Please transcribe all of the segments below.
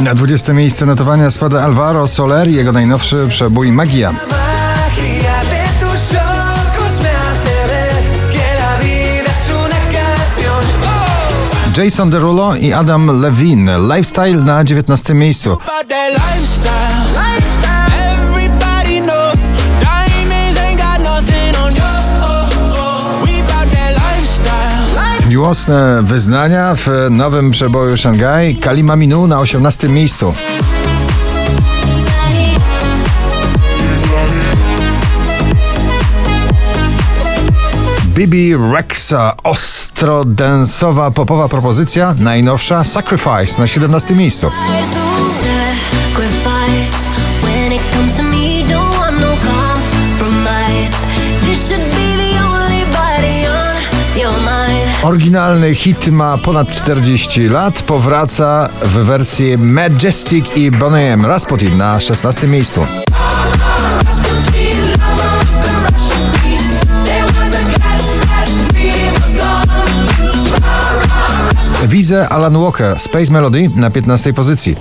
Na 20 miejsce notowania spada Alvaro Soler i jego najnowszy przebój Magia. Jason Derulo i Adam Levine. Lifestyle na 19 miejscu. Miłosne wyznania w nowym przeboju Shanghai. Kalima Minu na 18 miejscu. Bibi Rexa, ostro densowa popowa propozycja, najnowsza Sacrifice na 17 miejscu. Oryginalny hit ma ponad 40 lat, powraca w wersji Majestic i Boniem Rasputin na 16 miejscu. Widzę Alan Walker, Space Melody na 15 pozycji.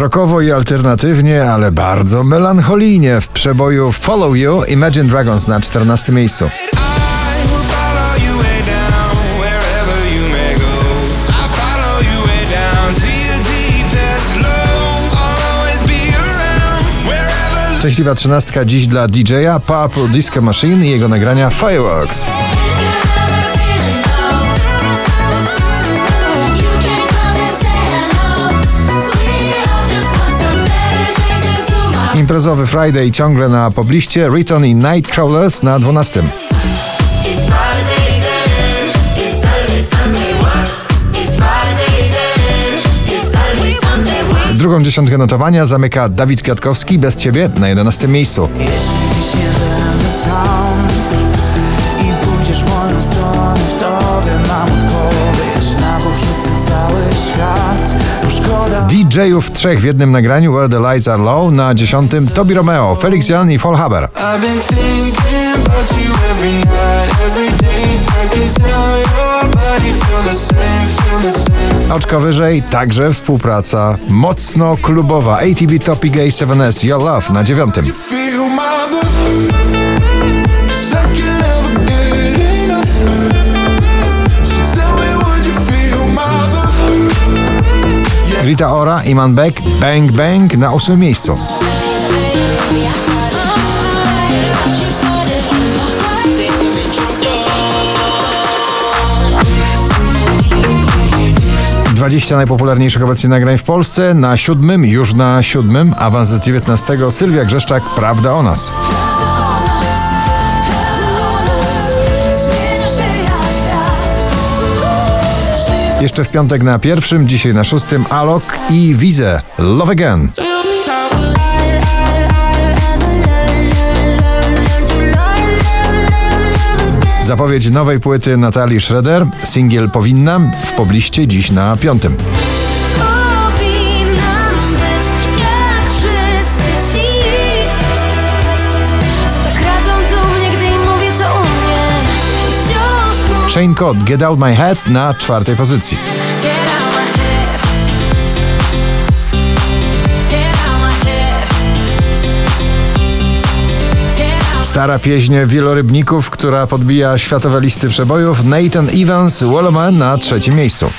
Rokowo i alternatywnie, ale bardzo melancholijnie w przeboju Follow You Imagine Dragons na 14 miejscu. Szczęśliwa trzynastka dziś dla DJ-a Purple Disco Machine i jego nagrania Fireworks. Imprezowy Friday ciągle na pobliście, Riton i Nightcrawlers na 12. It's Friday then. It's Saturday, Sunday. What? It's Friday then. It's Saturday, Sunday. We Drugą dziesiątkę notowania zamyka Dawid Kwiatkowski bez ciebie na 11 miejscu. Jeśli się DJ-ów trzech w jednym nagraniu Where the Lights Are Low na 10. Tobi Romeo, Felix Jan i Fall Haber. Oczko wyżej, także współpraca mocno klubowa ATB Topic A7S Your Love na 9. Rita Ora, Iman Beck, Bang Bang na 8 miejscu. Dwadzieścia najpopularniejszych obecnie nagrań w Polsce. Na siódmym, już na siódmym, awans z 19. Sylwia Grzeszczak, Prawda o nas. Jeszcze w piątek na pierwszym, dzisiaj na szóstym, Alok i Wize, Love Again. Zapowiedź nowej płyty Natalii Schroeder, singiel Powinnam, w pobliście dziś na piątym. Shane Get Out My Head na czwartej pozycji. Stara pieśń wielorybników, która podbija światowe listy przebojów. Nathan Evans, Wallman na trzecim miejscu.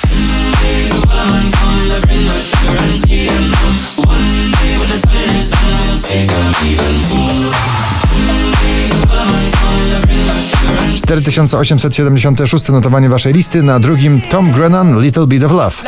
4876 notowanie waszej listy, na drugim Tom Grennan, Little Bit of Love.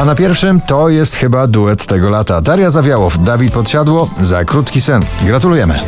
A na pierwszym to jest chyba duet tego lata. Daria Zawiałow, Dawid Podsiadło za krótki sen. Gratulujemy.